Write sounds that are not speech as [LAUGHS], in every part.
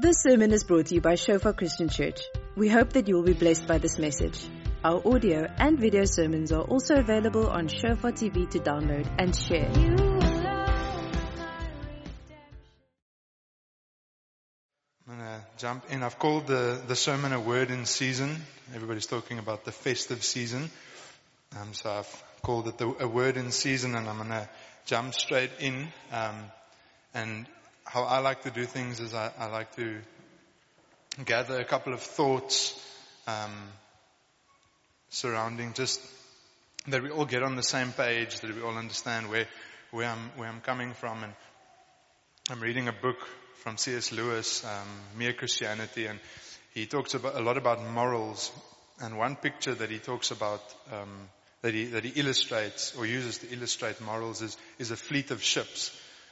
This sermon is brought to you by Shofar Christian Church. We hope that you will be blessed by this message. Our audio and video sermons are also available on Shofar TV to download and share. I'm going to jump in. I've called the, the sermon a word in season. Everybody's talking about the festive season. Um, so I've called it the, a word in season and I'm going to jump straight in. Um, and how I like to do things is I, I like to gather a couple of thoughts um, surrounding just that we all get on the same page, that we all understand where where I'm where I'm coming from. And I'm reading a book from C.S. Lewis, um, Mere Christianity, and he talks about a lot about morals. And one picture that he talks about um, that he that he illustrates or uses to illustrate morals is is a fleet of ships.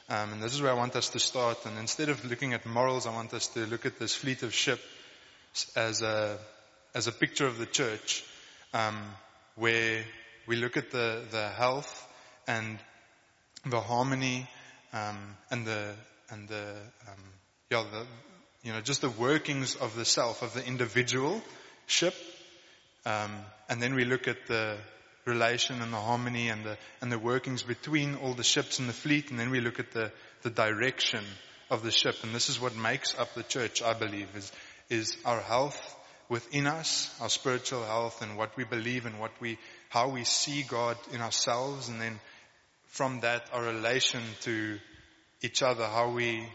Um, and this is where I want us to start. And instead of looking at morals, I want us to look at this fleet of ships as a as a picture of the church, um, where we look at the the health and the harmony um, and the and the um, yeah the you know just the workings of the self of the individual ship, um, and then we look at the relation and the harmony and the, and the workings between all the ships in the fleet. And then we look at the, the direction of the ship. And this is what makes up the church, I believe, is, is our health within us, our spiritual health and what we believe and what we, how we see God in ourselves. And then from that, our relation to each other, how we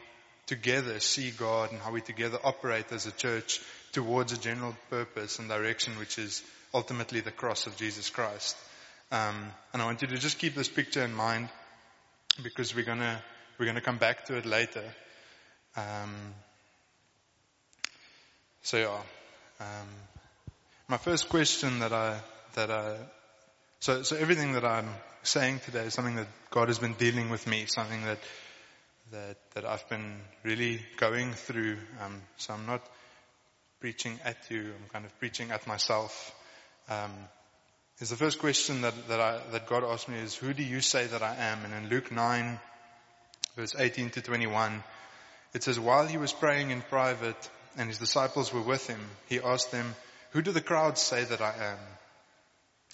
together see God and how we together operate as a church towards a general purpose and direction, which is ultimately the cross of Jesus Christ. Um, and I want you to just keep this picture in mind because we're gonna we're gonna come back to it later. Um, so yeah, um, my first question that I that I so so everything that I'm saying today is something that God has been dealing with me, something that that that I've been really going through. Um, so I'm not preaching at you; I'm kind of preaching at myself um, is the first question that, that, I, that God asked me is, who do you say that I am? And in Luke 9, verse 18 to 21, it says, while he was praying in private and his disciples were with him, he asked them, who do the crowds say that I am?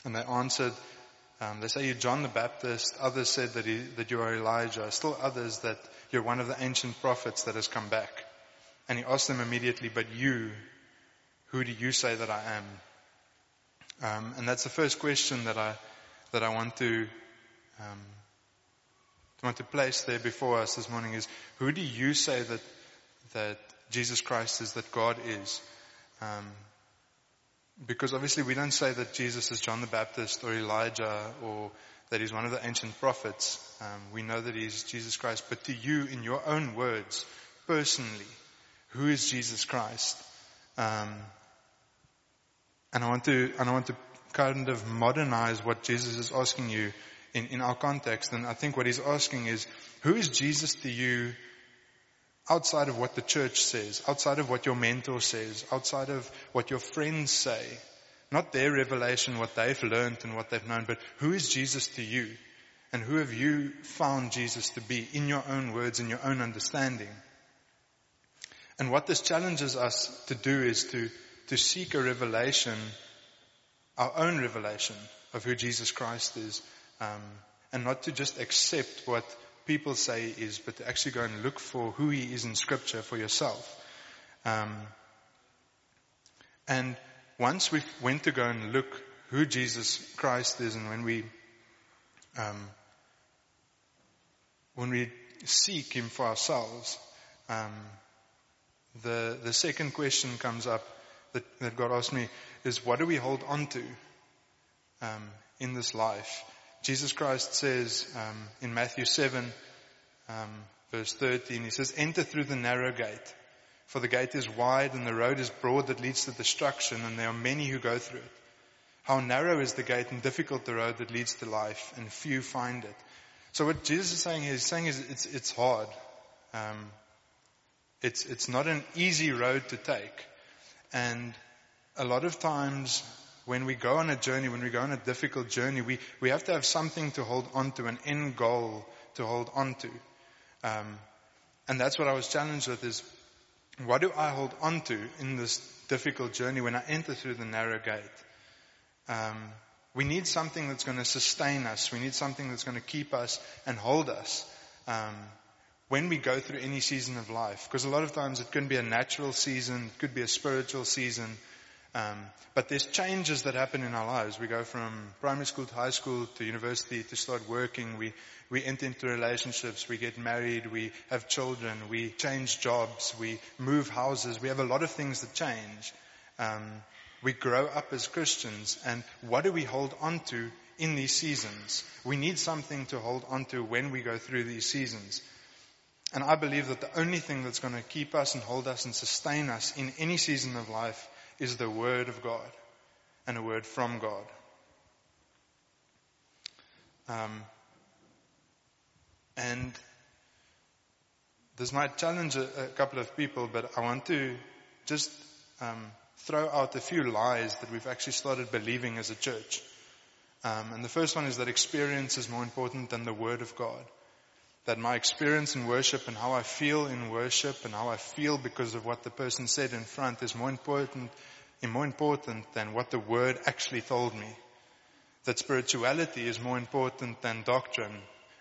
And they answered, um, they say you're John the Baptist. Others said that, he, that you are Elijah. Still others that you're one of the ancient prophets that has come back. And he asked them immediately, but you, who do you say that I am? Um, and that's the first question that I that I want to um, want to place there before us this morning is who do you say that that Jesus Christ is that God is? Um, because obviously we don't say that Jesus is John the Baptist or Elijah or that he's one of the ancient prophets. Um, we know that he's Jesus Christ. But to you, in your own words, personally, who is Jesus Christ? Um, and I want to, and I want to kind of modernize what Jesus is asking you in, in our context. And I think what he's asking is, who is Jesus to you outside of what the church says, outside of what your mentor says, outside of what your friends say? Not their revelation, what they've learned and what they've known, but who is Jesus to you? And who have you found Jesus to be in your own words, in your own understanding? And what this challenges us to do is to to seek a revelation, our own revelation of who Jesus Christ is, um, and not to just accept what people say is, but to actually go and look for who He is in Scripture for yourself. Um, and once we went to go and look who Jesus Christ is, and when we um, when we seek Him for ourselves, um, the the second question comes up that, that God asked me is what do we hold on to um, in this life? Jesus Christ says um, in Matthew 7, um, verse 13, he says, enter through the narrow gate. For the gate is wide and the road is broad that leads to destruction and there are many who go through it. How narrow is the gate and difficult the road that leads to life and few find it. So what Jesus is saying is, saying is it's, it's hard. Um, it's, it's not an easy road to take. And a lot of times when we go on a journey, when we go on a difficult journey, we, we have to have something to hold on to, an end goal to hold on to. Um, and that's what I was challenged with is What do I hold on to in this difficult journey when I enter through the narrow gate? Um, we need something that's going to sustain us. We need something that's going to keep us and hold us um, when we go through any season of life. Because a lot of times it can be a natural season, it could be a spiritual season. Um, but there's changes that happen in our lives. We go from primary school to high school to university to start working. We we enter into relationships. We get married. We have children. We change jobs. We move houses. We have a lot of things that change. Um, we grow up as Christians, and what do we hold on to in these seasons? We need something to hold on to when we go through these seasons. And I believe that the only thing that's going to keep us and hold us and sustain us in any season of life is the Word of God and a word from God. Um, and this might challenge a, a, couple of people, but I want to just um, throw out a few lies that we've actually started believing as a church. Um, and the first one is that experience is more important than the Word of God. That my experience in worship and how I feel in worship and how I feel because of what the person said in front is more important, more important than what the Word actually told me. That spirituality is more important than doctrine.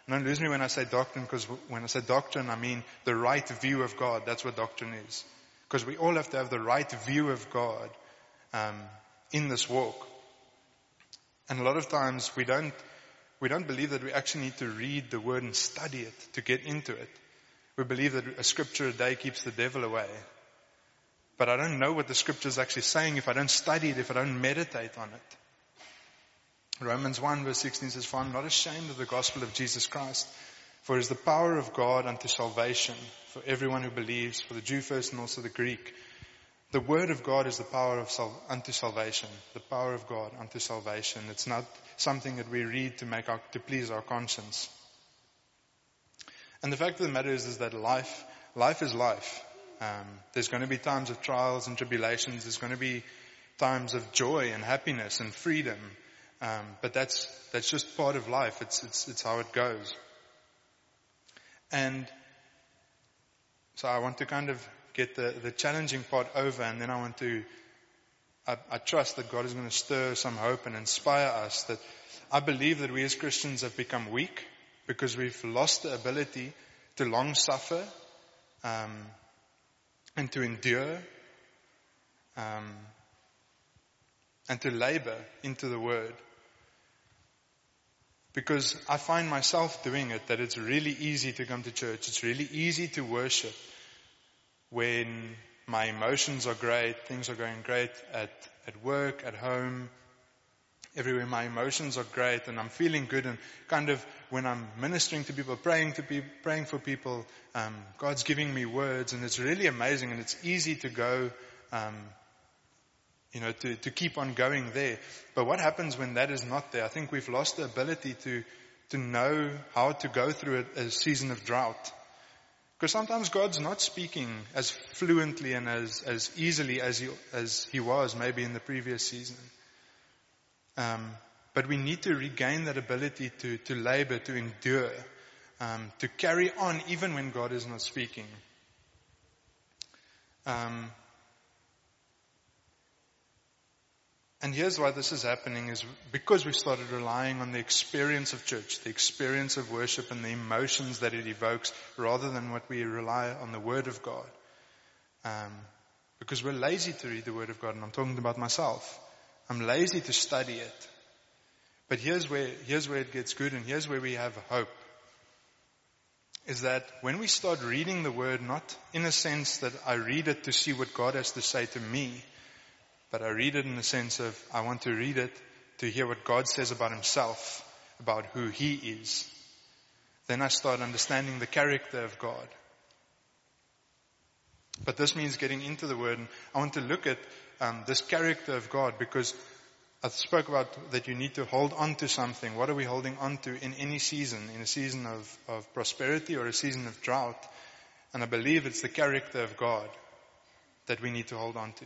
And don't lose me when I say doctrine because when I say doctrine, I mean the right view of God. That's what doctrine is. Because we all have to have the right view of God um, in this walk. And a lot of times we don't we don't believe that we actually need to read the word and study it to get into it. We believe that a scripture a day keeps the devil away. But I don't know what the scripture is actually saying if I don't study it, if I don't meditate on it. Romans 1 verse 16 says, For I'm not ashamed of the gospel of Jesus Christ, for it is the power of God unto salvation for everyone who believes, for the Jew first and also the Greek. The word of God is the power of sal- unto salvation. The power of God unto salvation. It's not something that we read to make our, to please our conscience. And the fact of the matter is, is that life, life is life. Um, there's going to be times of trials and tribulations. There's going to be times of joy and happiness and freedom. Um, but that's that's just part of life. It's it's it's how it goes. And so I want to kind of get the, the challenging part over and then I want to, I, I trust that God is going to stir some hope and inspire us that I believe that we as Christians have become weak because we've lost the ability to long suffer, um, and to endure, um, and to labor into the word. Because I find myself doing it, that it's really easy to come to church. It's really easy to worship when my emotions are great, things are going great at, at work, at home, everywhere. My emotions are great and I'm feeling good and kind of when I'm ministering to people, praying to people, praying for people, um, God's giving me words and it's really amazing and it's easy to go, um, you know, to, to keep on going there. But what happens when that is not there? I think we've lost the ability to, to know how to go through a, a season of drought. Because sometimes God's not speaking as fluently and as, as easily as he, as he was maybe in the previous season. Um, but we need to regain that ability to, to labor, to endure, um, to carry on even when God is not speaking. Um, And here's why this is happening is because we started relying on the experience of church, the experience of worship and the emotions that it evokes rather than what we rely on the Word of God. Um, because we're lazy to read the Word of God and I'm talking about myself. I'm lazy to study it. But here's where, here's where it gets good and here's where we have hope. Is that when we start reading the Word, not in a sense that I read it to see what God has to say to me, but I read it in the sense of I want to read it to hear what God says about himself, about who he is. Then I start understanding the character of God. But this means getting into the word. And I want to look at um, this character of God because I spoke about that you need to hold on to something. What are we holding on to in any season? In a season of, of prosperity or a season of drought? And I believe it's the character of God that we need to hold on to.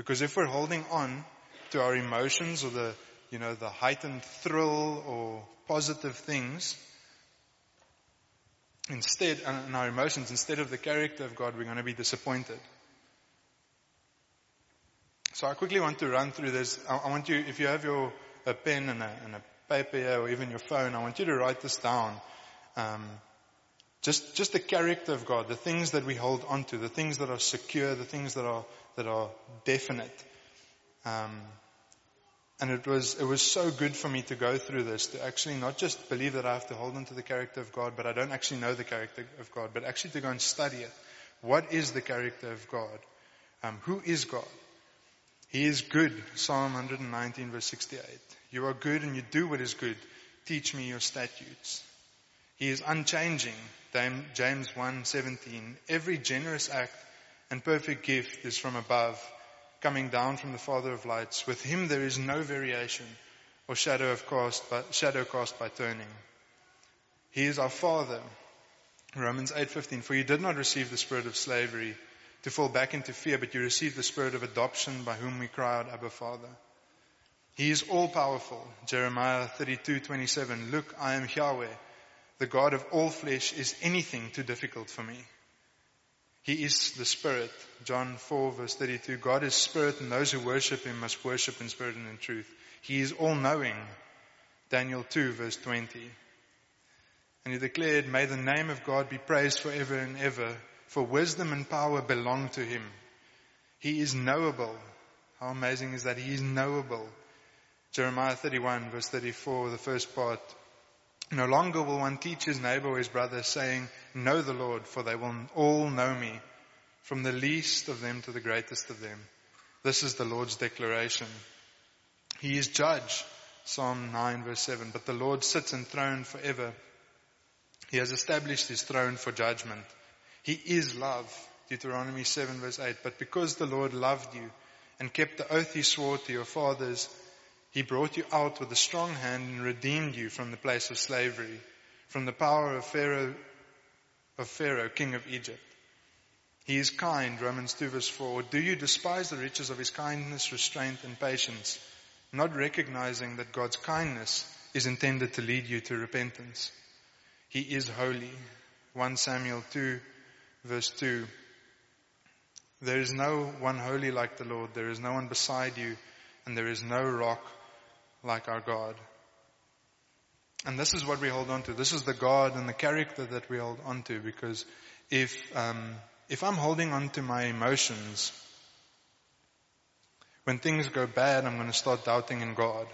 Because if we're holding on to our emotions or the, you know, the heightened thrill or positive things, instead, and our emotions, instead of the character of God, we're going to be disappointed. So I quickly want to run through this. I, want you, if you have your a pen and a, and a paper or even your phone, I want you to write this down. Um, just, just the character of God, the things that we hold onto, the things that are secure, the things that are that are definite. Um, and it was, it was so good for me to go through this, to actually not just believe that I have to hold on to the character of God, but I don't actually know the character of God, but actually to go and study it. What is the character of God? Um, who is God? He is good. Psalm 119 verse 68. You are good and you do what is good. Teach me your statutes. He is unchanging. James 1:17. Every generous act and perfect gift is from above, coming down from the Father of lights. With him there is no variation or shadow of cast by, shadow cast by turning. He is our Father. Romans 8:15 For you did not receive the spirit of slavery to fall back into fear, but you received the spirit of adoption by whom we cry out, Abba Father. He is all powerful. Jeremiah 32:27 Look, I am Yahweh. The God of all flesh is anything too difficult for me. He is the Spirit. John 4 verse 32. God is Spirit and those who worship Him must worship in spirit and in truth. He is all knowing. Daniel 2 verse 20. And he declared, may the name of God be praised forever and ever, for wisdom and power belong to Him. He is knowable. How amazing is that? He is knowable. Jeremiah 31 verse 34, the first part. No longer will one teach his neighbor or his brother saying, know the Lord, for they will all know me, from the least of them to the greatest of them. This is the Lord's declaration. He is judge, Psalm 9 verse 7, but the Lord sits enthroned forever. He has established his throne for judgment. He is love, Deuteronomy 7 verse 8, but because the Lord loved you and kept the oath he swore to your fathers, he brought you out with a strong hand and redeemed you from the place of slavery, from the power of Pharaoh, of Pharaoh, king of Egypt. He is kind, Romans 2 verse 4. Do you despise the riches of his kindness, restraint, and patience, not recognizing that God's kindness is intended to lead you to repentance? He is holy. 1 Samuel 2 verse 2. There is no one holy like the Lord. There is no one beside you, and there is no rock like our God. And this is what we hold on to. This is the God and the character that we hold on to because if, um, if I'm holding on to my emotions, when things go bad, I'm going to start doubting in God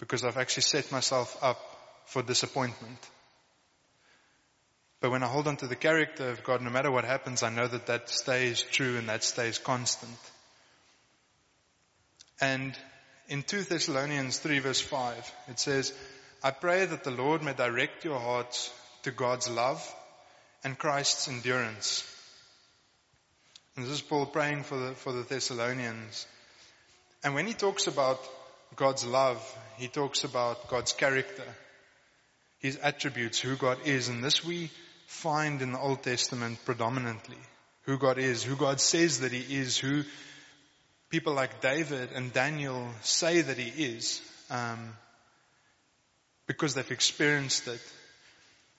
because I've actually set myself up for disappointment. But when I hold on to the character of God, no matter what happens, I know that that stays true and that stays constant. And in 2 Thessalonians 3 verse 5, it says, I pray that the Lord may direct your hearts to God's love and Christ's endurance. And this is Paul praying for the, for the Thessalonians. And when he talks about God's love, he talks about God's character, his attributes, who God is. And this we find in the Old Testament predominantly. Who God is, who God says that he is, who people like David and Daniel say that he is, um, because they've experienced it.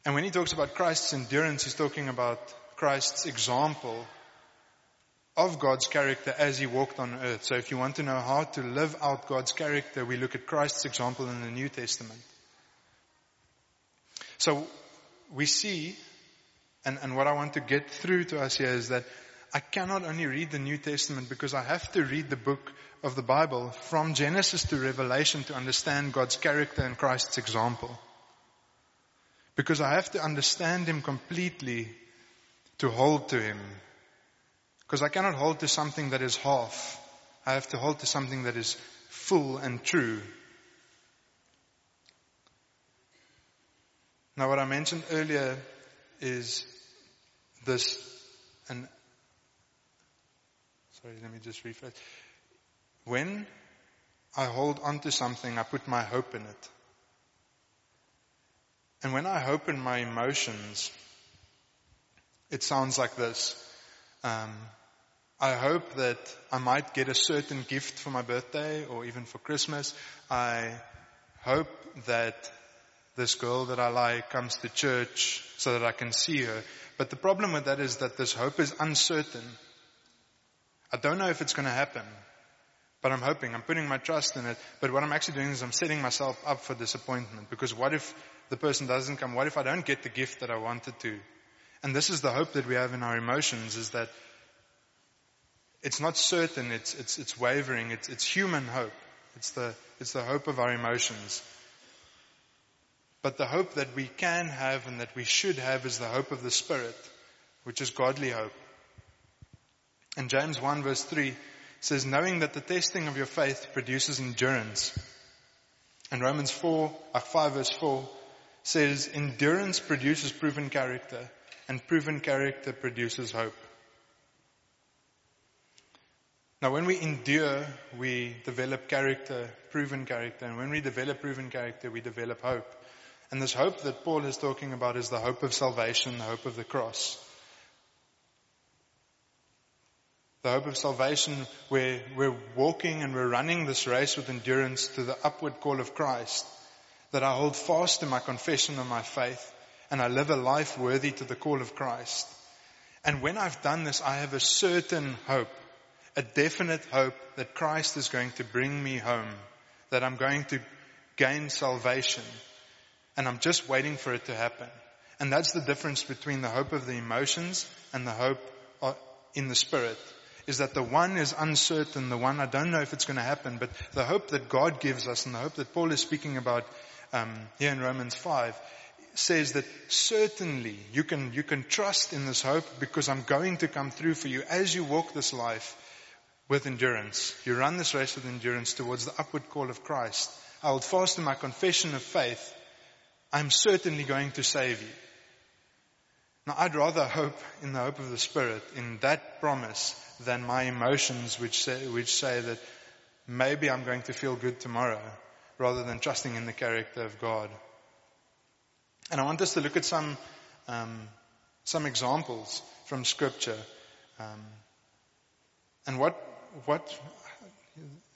And when he talks about Christ's endurance, he's talking about Christ's example of God's character as he walked on earth. So if you want to know how to live out God's character, we look at Christ's example in the New Testament. So we see, and, and what I want to get through to us here is that I cannot only read the New Testament because I have to read the book of the Bible from Genesis to Revelation to understand God's character and Christ's example. Because I have to understand Him completely to hold to Him. Because I cannot hold to something that is half. I have to hold to something that is full and true. Now what I mentioned earlier is this, and Sorry, let me just rephrase. When I hold on to something, I put my hope in it. And when I hope in my emotions, it sounds like this. Um, I hope that I might get a certain gift for my birthday or even for Christmas. I hope that this girl that I like comes to church so that I can see her. But the problem with that is that this hope is uncertain. I don't know if it's going to happen, but I'm hoping, I'm putting my trust in it. But what I'm actually doing is I'm setting myself up for disappointment because what if the person doesn't come? What if I don't get the gift that I wanted to? And this is the hope that we have in our emotions is that it's not certain, it's, it's, it's wavering, it's, it's human hope. It's the, it's the hope of our emotions. But the hope that we can have and that we should have is the hope of the Spirit, which is godly hope. And James 1 verse 3 says, knowing that the testing of your faith produces endurance. And Romans 4, uh, 5 verse 4 says, endurance produces proven character and proven character produces hope. Now when we endure, we develop character, proven character, and when we develop proven character, we develop hope. And this hope that Paul is talking about is the hope of salvation, the hope of the cross. The hope of salvation we're walking and we're running this race with endurance to the upward call of Christ. That I hold fast to my confession of my faith and I live a life worthy to the call of Christ. And when I've done this, I have a certain hope a definite hope that Christ is going to bring me home, that I'm going to gain salvation, and I'm just waiting for it to happen. And that's the difference between the hope of the emotions and the hope uh, in the spirit. Is that the one is uncertain, the one I don't know if it's going to happen, but the hope that God gives us and the hope that Paul is speaking about um, here in Romans 5 says that certainly you can, you can trust in this hope because I'm going to come through for you as you walk this life with endurance. You run this race with endurance towards the upward call of Christ. I hold fast to my confession of faith. I'm certainly going to save you. Now I'd rather hope in the hope of the Spirit, in that promise, than my emotions which say, which say that maybe I'm going to feel good tomorrow, rather than trusting in the character of God. And I want us to look at some, um, some examples from scripture. Um, and what what,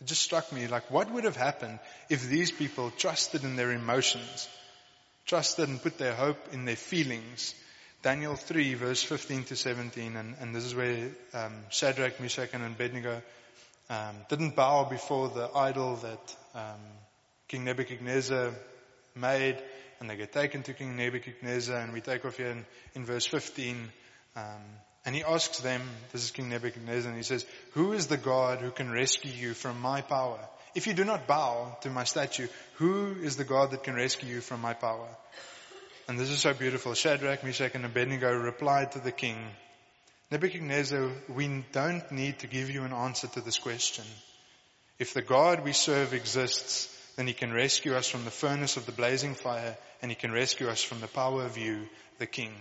just struck me like what would have happened if these people trusted in their emotions, trusted and put their hope in their feelings. Daniel 3 verse 15 to 17 and, and this is where um, Shadrach, Meshach and Abednego um, didn't bow before the idol that um, King Nebuchadnezzar made and they get taken to King Nebuchadnezzar and we take off here in, in verse 15 um, and he asks them, this is King Nebuchadnezzar, and he says, who is the God who can rescue you from my power? If you do not bow to my statue, who is the God that can rescue you from my power? And this is so beautiful. Shadrach, Meshach, and Abednego replied to the king, Nebuchadnezzar, we don't need to give you an answer to this question. If the God we serve exists, then he can rescue us from the furnace of the blazing fire, and he can rescue us from the power of you, the king.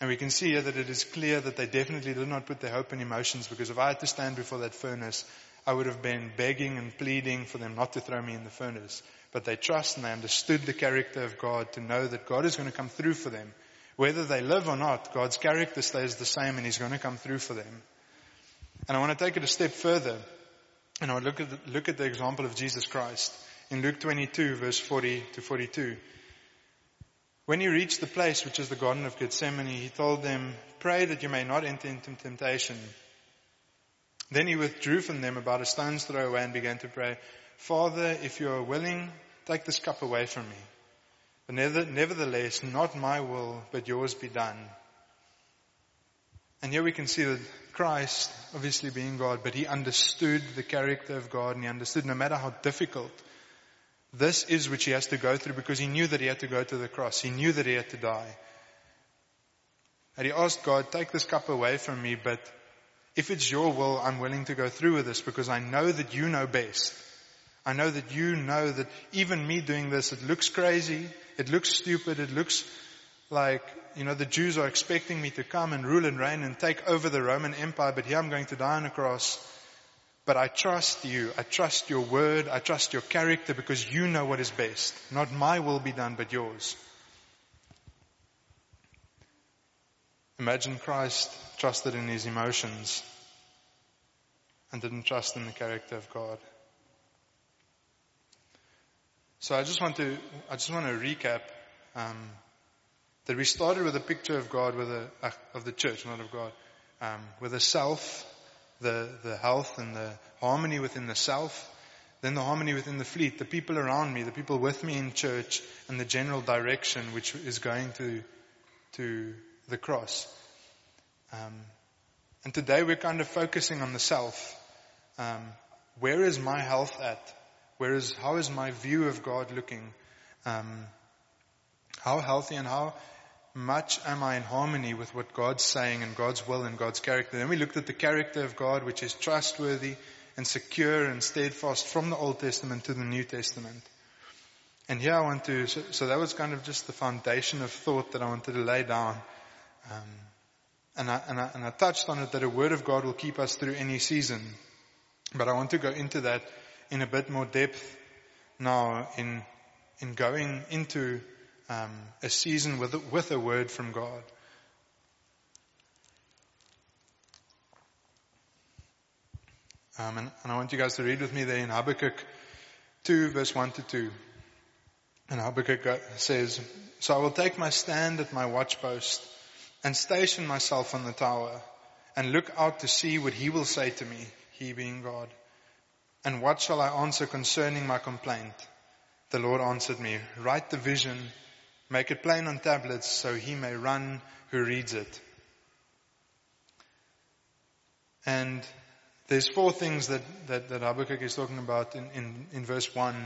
And we can see here that it is clear that they definitely did not put their hope in emotions because if I had to stand before that furnace, I would have been begging and pleading for them not to throw me in the furnace. But they trust and they understood the character of God to know that God is going to come through for them. Whether they live or not, God's character stays the same and He's going to come through for them. And I want to take it a step further and I look at the, look at the example of Jesus Christ in Luke 22 verse 40 to 42. When he reached the place which is the Garden of Gethsemane, he told them, pray that you may not enter into temptation. Then he withdrew from them about a stone's throw away and began to pray, Father, if you are willing, take this cup away from me. But nevertheless, not my will, but yours be done. And here we can see that Christ, obviously being God, but he understood the character of God and he understood no matter how difficult this is which he has to go through because he knew that he had to go to the cross. He knew that he had to die. And he asked God, take this cup away from me, but if it's your will, I'm willing to go through with this because I know that you know best. I know that you know that even me doing this, it looks crazy. It looks stupid. It looks like, you know, the Jews are expecting me to come and rule and reign and take over the Roman Empire, but here I'm going to die on a cross. But I trust you. I trust your word. I trust your character because you know what is best. Not my will be done, but yours. Imagine Christ trusted in his emotions and didn't trust in the character of God. So I just want to, I just want to recap, um, that we started with a picture of God with a, uh, of the church, not of God, um, with the self, the, the health and the harmony within the self, then the harmony within the fleet, the people around me, the people with me in church, and the general direction which is going to, to the cross. Um, and today we're kind of focusing on the self. Um, where is my health at? Where is, how is my view of God looking? Um, how healthy and how much am I in harmony with what God's saying and God's will and God's character? Then we looked at the character of God, which is trustworthy and secure and steadfast from the Old Testament to the New Testament. And here I want to, so, so that was kind of just the foundation of thought that I wanted to lay down. Um, and, I, and, I, and I touched on it that a word of God will keep us through any season. But I want to go into that in a bit more depth now in, in going into um, a season with, with a word from God. Um, and, and, I want you guys to read with me there in Habakkuk 2 verse 1 to 2. And Habakkuk says, So I will take my stand at my watchpost and station myself on the tower and look out to see what he will say to me, he being God. And what shall I answer concerning my complaint? The Lord answered me, write the vision, make it plain on tablets so he may run who reads it. And there's four things that, that, that Habakkuk is talking about in, in, in verse one.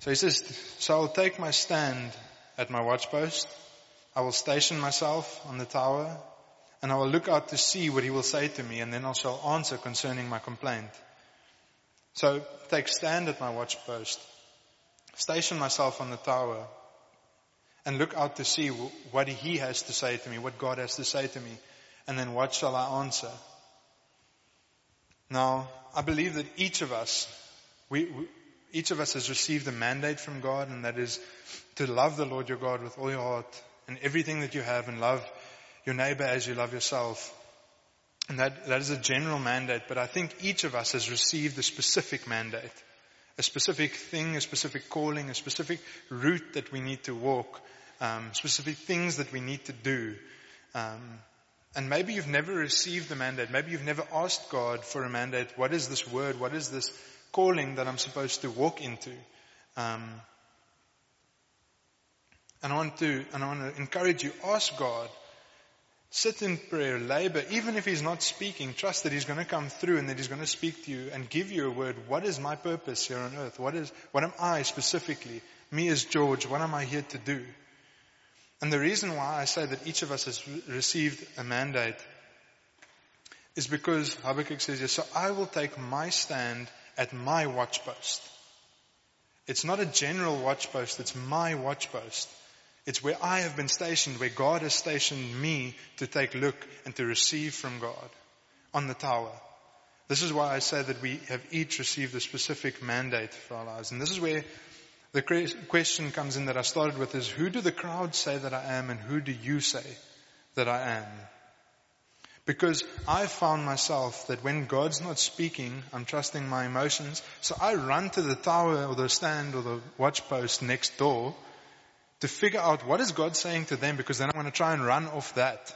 So he says, so I'll take my stand at my watchpost. I will station myself on the tower and I will look out to see what he will say to me and then I shall answer concerning my complaint. So take stand at my watchpost, station myself on the tower and look out to see what he has to say to me, what God has to say to me and then what shall I answer? Now, I believe that each of us, we, we, each of us has received a mandate from God and that is to love the Lord your God with all your heart and everything that you have and love your neighbor as you love yourself. And that, that is a general mandate, but I think each of us has received a specific mandate, a specific thing, a specific calling, a specific route that we need to walk, um, specific things that we need to do. Um, and maybe you've never received the mandate. Maybe you've never asked God for a mandate. What is this word? What is this calling that I'm supposed to walk into? Um, and I want to, and I want to encourage you, ask God, sit in prayer, labor, even if He's not speaking, trust that He's going to come through and that He's going to speak to you and give you a word. What is my purpose here on earth? What is, what am I specifically? Me as George, what am I here to do? And the reason why I say that each of us has received a mandate is because Habakkuk says, yes, so I will take my stand at my watchpost. It's not a general watchpost, it's my watchpost. It's where I have been stationed, where God has stationed me to take look and to receive from God on the tower. This is why I say that we have each received a specific mandate for our lives. And this is where the question comes in that I started with is who do the crowd say that I am and who do you say that I am? Because I've found myself that when God's not speaking, I'm trusting my emotions. So I run to the tower or the stand or the watch post next door to figure out what is God saying to them because then I'm going to try and run off that.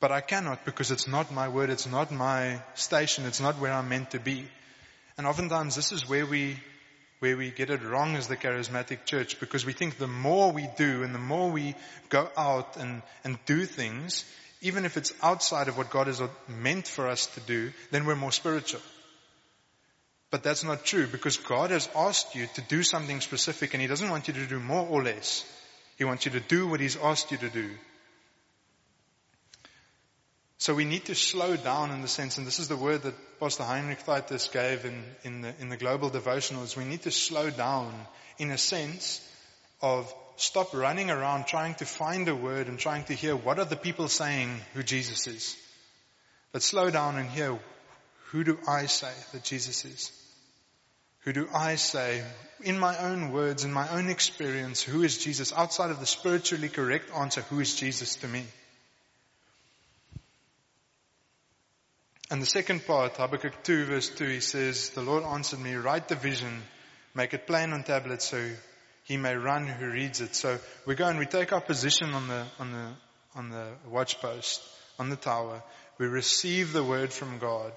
But I cannot because it's not my word, it's not my station, it's not where I'm meant to be. And oftentimes this is where we, where we get it wrong as the charismatic church because we think the more we do and the more we go out and, and do things, even if it's outside of what God has meant for us to do, then we're more spiritual. But that's not true because God has asked you to do something specific and He doesn't want you to do more or less. He wants you to do what He's asked you to do. So we need to slow down in the sense, and this is the word that Pastor Heinrich Titus gave in, in, the, in the global devotionals, we need to slow down in a sense of stop running around trying to find a word and trying to hear what are the people saying who Jesus is. But slow down and hear who do I say that Jesus is? Who do I say, in my own words, in my own experience, who is Jesus? Outside of the spiritually correct answer, who is Jesus to me? And the second part, Habakkuk 2 verse 2, he says, the Lord answered me, write the vision, make it plain on tablets so he may run who reads it. So we go and we take our position on the, on the, on the watch post, on the tower. We receive the word from God.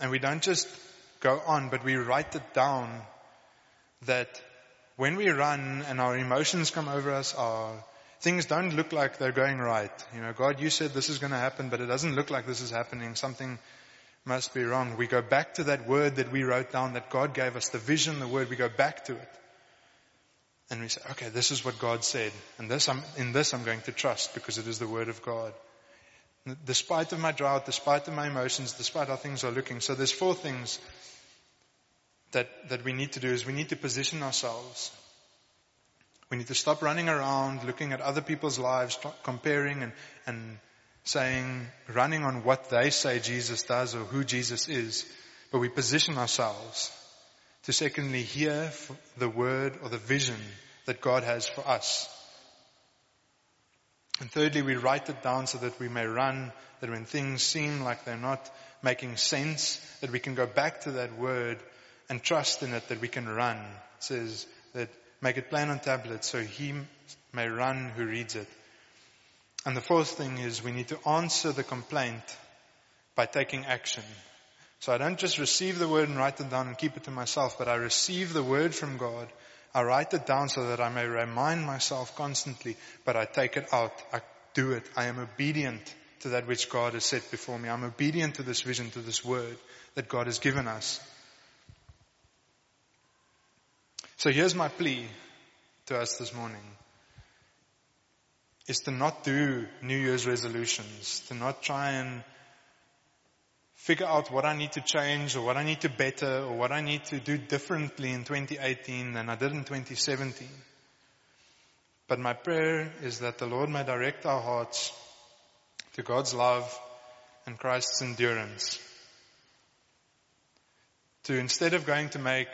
And we don't just go on, but we write it down that when we run and our emotions come over us, our things don't look like they're going right. You know, God, you said this is going to happen, but it doesn't look like this is happening. Something must be wrong. We go back to that word that we wrote down that God gave us, the vision, the word, we go back to it. And we say, okay, this is what God said. And this, I'm, in this I'm going to trust because it is the word of God. Despite of my drought, despite of my emotions, despite how things are looking. So there's four things that, that we need to do is we need to position ourselves. We need to stop running around looking at other people's lives, comparing and, and saying, running on what they say Jesus does or who Jesus is, but we position ourselves to secondly hear the word or the vision that God has for us. And thirdly, we write it down so that we may run, that when things seem like they're not making sense, that we can go back to that word and trust in it that we can run. It says that make it plain on tablets so he may run who reads it. And the fourth thing is we need to answer the complaint by taking action. So I don't just receive the word and write it down and keep it to myself, but I receive the word from God. I write it down so that I may remind myself constantly, but I take it out. I do it. I am obedient to that which God has set before me. I'm obedient to this vision, to this word that God has given us. So here's my plea to us this morning is to not do New Year's resolutions, to not try and figure out what I need to change or what I need to better or what I need to do differently in 2018 than I did in 2017. But my prayer is that the Lord may direct our hearts to God's love and Christ's endurance. To instead of going to make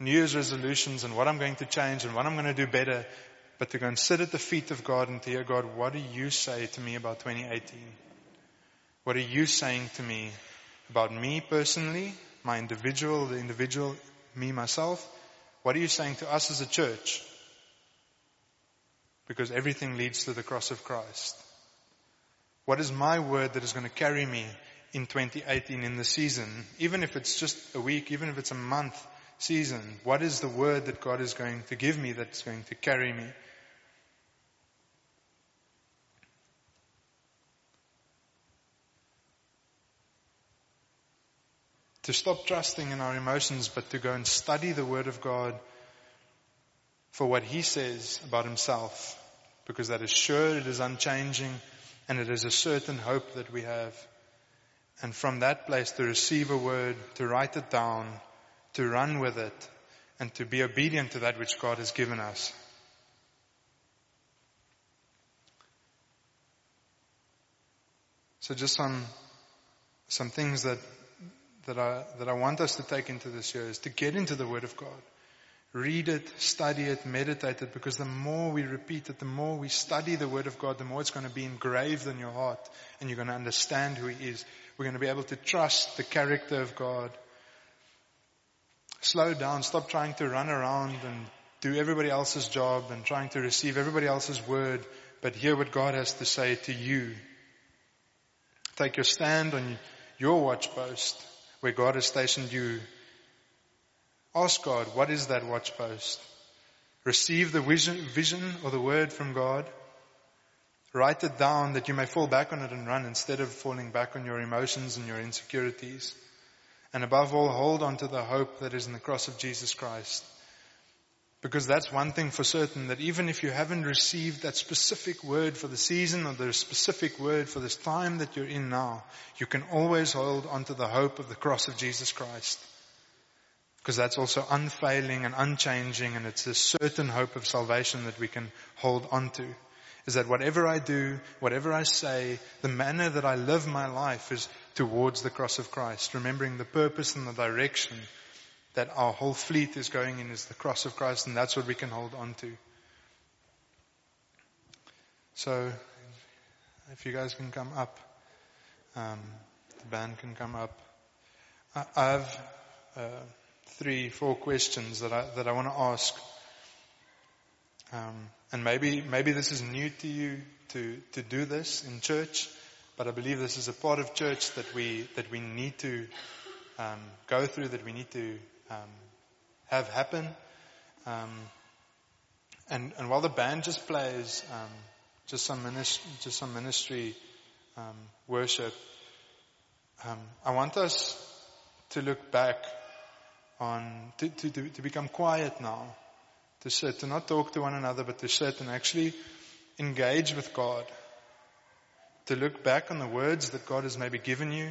New Year's resolutions and what I'm going to change and what I'm going to do better, but to go and sit at the feet of God and to hear God, what do you say to me about 2018? What are you saying to me about me personally, my individual, the individual, me, myself? What are you saying to us as a church? Because everything leads to the cross of Christ. What is my word that is going to carry me in 2018 in the season? Even if it's just a week, even if it's a month season, what is the word that God is going to give me that's going to carry me? To stop trusting in our emotions, but to go and study the Word of God for what He says about Himself, because that is sure, it is unchanging, and it is a certain hope that we have. And from that place to receive a word, to write it down, to run with it, and to be obedient to that which God has given us. So just some, some things that that I, that I want us to take into this year is to get into the Word of God. Read it, study it, meditate it, because the more we repeat it, the more we study the Word of God, the more it's going to be engraved in your heart and you're going to understand who He is. We're going to be able to trust the character of God. Slow down, stop trying to run around and do everybody else's job and trying to receive everybody else's word, but hear what God has to say to you. Take your stand on your watch post where God has stationed you. Ask God, what is that watch post? Receive the vision, vision or the word from God. Write it down that you may fall back on it and run instead of falling back on your emotions and your insecurities. And above all, hold on to the hope that is in the cross of Jesus Christ. Because that's one thing for certain that even if you haven't received that specific word for the season or the specific word for this time that you're in now, you can always hold onto the hope of the cross of Jesus Christ. Because that's also unfailing and unchanging and it's a certain hope of salvation that we can hold onto. Is that whatever I do, whatever I say, the manner that I live my life is towards the cross of Christ, remembering the purpose and the direction that our whole fleet is going in is the cross of Christ, and that's what we can hold on to. So, if you guys can come up, um, the band can come up. I, have uh, three, four questions that I, that I want to ask. Um, and maybe, maybe this is new to you to, to do this in church, but I believe this is a part of church that we, that we need to um, go through, that we need to um, have happen. Um, and, and while the band just plays um, just some ministry, just some ministry um, worship, um, I want us to look back on to, to, to, to become quiet now, to sit, to not talk to one another, but to sit and actually engage with God, to look back on the words that God has maybe given you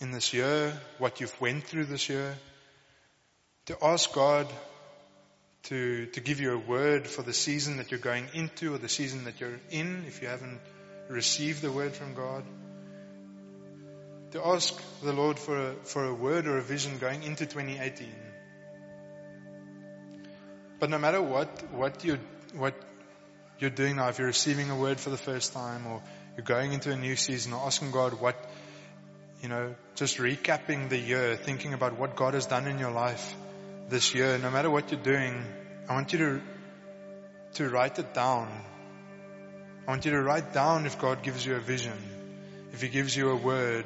in this year, what you've went through this year, to ask God to, to give you a word for the season that you're going into or the season that you're in if you haven't received the word from God. To ask the Lord for a, for a word or a vision going into 2018. But no matter what, what you, what you're doing now, if you're receiving a word for the first time or you're going into a new season or asking God what, you know, just recapping the year, thinking about what God has done in your life this year, no matter what you're doing, I want you to, to write it down. I want you to write down if God gives you a vision, if He gives you a word,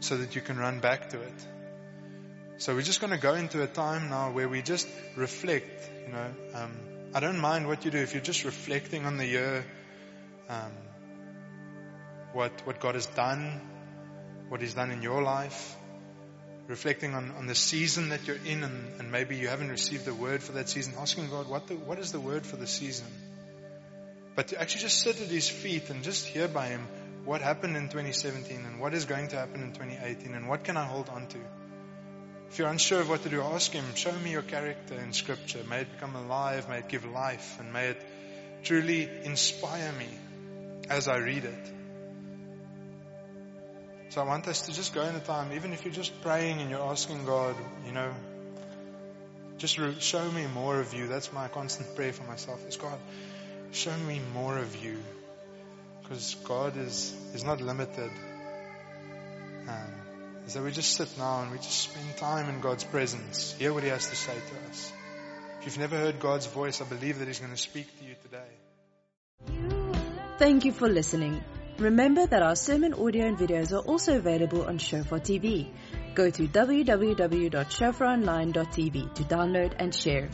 so that you can run back to it. So we're just going to go into a time now where we just reflect, you know, um, I don't mind what you do if you're just reflecting on the year, um, what, what God has done, what He's done in your life, reflecting on, on the season that you're in and, and maybe you haven't received the word for that season, asking God, what, the, what is the word for the season? But to actually just sit at His feet and just hear by Him what happened in 2017 and what is going to happen in 2018 and what can I hold on to? If you're unsure of what to do, ask Him, show me your character in Scripture. May it become alive, may it give life, and may it truly inspire me as I read it. So I want us to just go in the time, even if you're just praying and you're asking God, you know, just show me more of you. That's my constant [LAUGHS] prayer for myself is God, show me more of you. Because God is, is not limited. Um, so we just sit now and we just spend time in God's presence, hear what He has to say to us. If you've never heard God's voice, I believe that He's going to speak to you today. Thank you for listening. Remember that our sermon audio and videos are also available on Shofar TV. Go to www.shofaronline.tv to download and share.